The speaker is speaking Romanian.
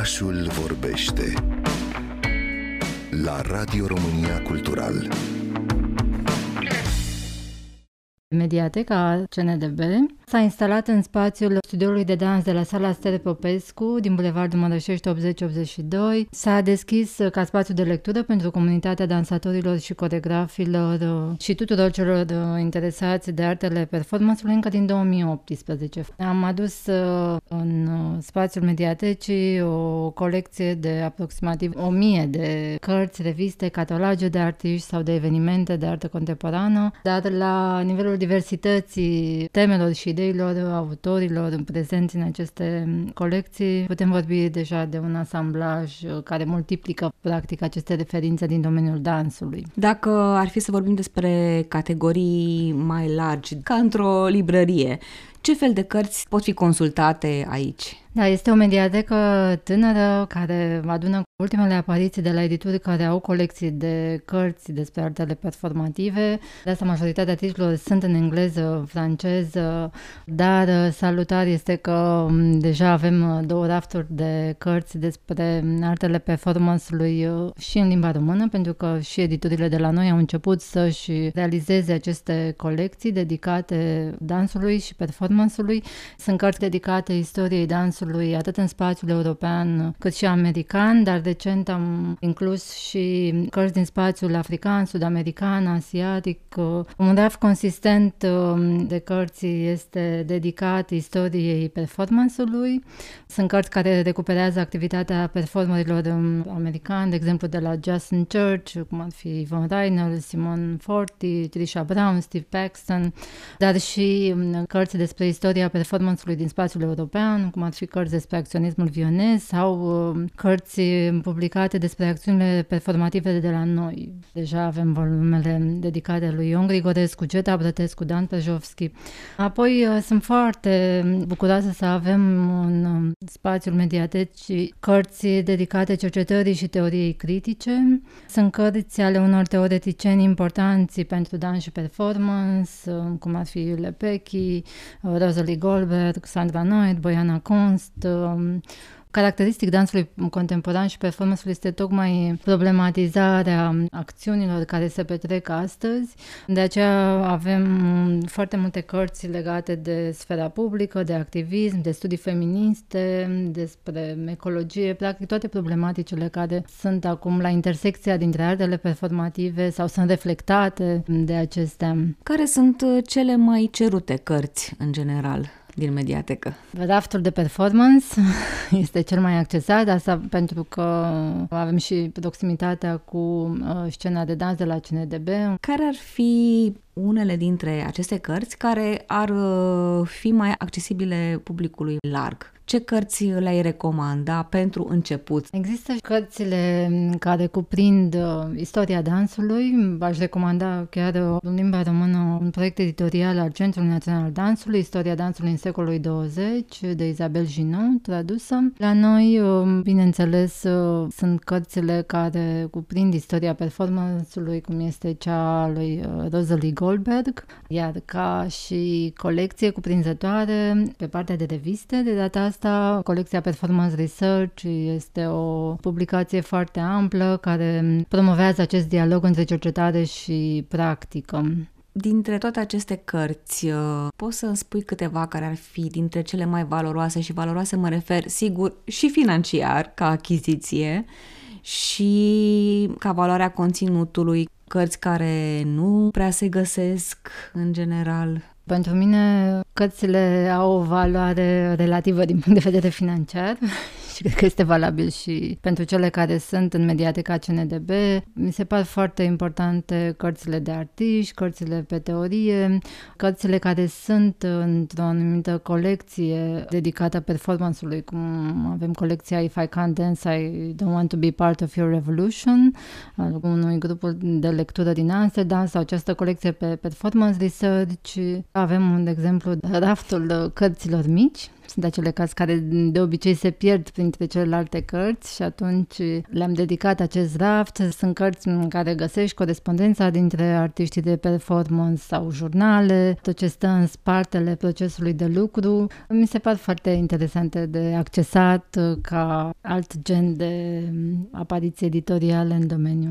Orașul vorbește la Radio România Cultural. Mediateca CNDB s-a instalat în spațiul studioului de dans de la sala Stere Popescu din Bulevardul Mărășești 80-82. S-a deschis ca spațiu de lectură pentru comunitatea dansatorilor și coregrafilor și tuturor celor interesați de artele performance încă din 2018. Am adus uh, în spațiul mediatecii o colecție de aproximativ 1000 de cărți, reviste, cataloge de artiști sau de evenimente de artă contemporană, dar la nivelul diversității temelor și ideilor autorilor prezenți în aceste colecții, putem vorbi deja de un asamblaj care multiplică practic aceste referințe din domeniul dansului. Dacă ar fi să vorbim despre categorii mai largi, ca într-o librărie, ce fel de cărți pot fi consultate aici? Da, este o mediatecă tânără care adună ultimele apariții de la edituri care au colecții de cărți despre artele performative. De asta majoritatea titlurilor sunt în engleză, franceză, dar salutar este că deja avem două rafturi de cărți despre artele performance-ului și în limba română, pentru că și editurile de la noi au început să-și realizeze aceste colecții dedicate dansului și performance-ului. Sunt cărți dedicate istoriei dansului dansului, atât în spațiul european cât și american, dar recent am inclus și cărți din spațiul african, sud-american, asiatic. Un raft consistent um, de cărți este dedicat istoriei performanceului. Sunt cărți care recuperează activitatea performerilor um, americani, de exemplu de la Justin Church, cum ar fi Von Reiner, Simon Forti, Trisha Brown, Steve Paxton, dar și um, cărți despre istoria performanceului din spațiul european, cum ar fi cărți despre acționismul vionez sau uh, cărți publicate despre acțiunile performative de la noi. Deja avem volumele dedicate lui Ion Grigorescu, Geta Brătescu, Dan Pejovski. Apoi uh, sunt foarte bucuroasă să avem în uh, spațiul mediatecii cărți dedicate cercetării și teoriei critice. Sunt cărți ale unor teoreticieni importanți pentru dans și performance, cum ar fi Lepecki, Rosalie Goldberg, Sandra Noid, Boiana Const, Um, caracteristic dansului contemporan și performance este tocmai problematizarea acțiunilor care se petrec astăzi. De aceea avem foarte multe cărți legate de sfera publică, de activism, de studii feministe, despre ecologie, practic toate problematicile care sunt acum la intersecția dintre artele performative sau sunt reflectate de acestea. Care sunt cele mai cerute cărți în general? Din mediatecă? Raftul de performance este cel mai accesat, asta pentru că avem și proximitatea cu uh, scena de dans de la CNDB. Care ar fi unele dintre aceste cărți care ar uh, fi mai accesibile publicului larg? Ce cărți le-ai recomanda pentru început? Există cărțile care cuprind uh, istoria dansului. V-aș recomanda chiar uh, în limba română un proiect editorial al Centrului Național al Dansului, Istoria dansului în secolul 20, de Isabel Ginon, tradusă. La noi, uh, bineînțeles, sunt cărțile care cuprind istoria performanțului, cum este cea a lui Rosalie Goldberg, iar ca și colecție cuprinzătoare pe partea de reviste, de data asta asta, colecția Performance Research este o publicație foarte amplă care promovează acest dialog între cercetare și practică. Dintre toate aceste cărți, uh, poți să îmi spui câteva care ar fi dintre cele mai valoroase și valoroase mă refer, sigur, și financiar, ca achiziție, și ca valoarea conținutului, cărți care nu prea se găsesc în general. Pentru mine, cărțile au o valoare relativă din punct de vedere financiar și cred că este valabil și pentru cele care sunt în mediateca CNDB. Mi se par foarte importante cărțile de artiști, cărțile pe teorie, cărțile care sunt într-o anumită colecție dedicată performanțului, cum avem colecția If I Can't Dance, I Don't Want to Be Part of Your Revolution, al unui grup de lectură din Amsterdam sau această colecție pe performance research. Avem, de exemplu, raftul cărților mici, sunt acele cărți care de obicei se pierd printre celelalte cărți și atunci le-am dedicat acest raft. Sunt cărți în care găsești corespondența dintre artiștii de performance sau jurnale, tot ce stă în spatele procesului de lucru. Mi se par foarte interesante de accesat ca alt gen de apariții editoriale în domeniu.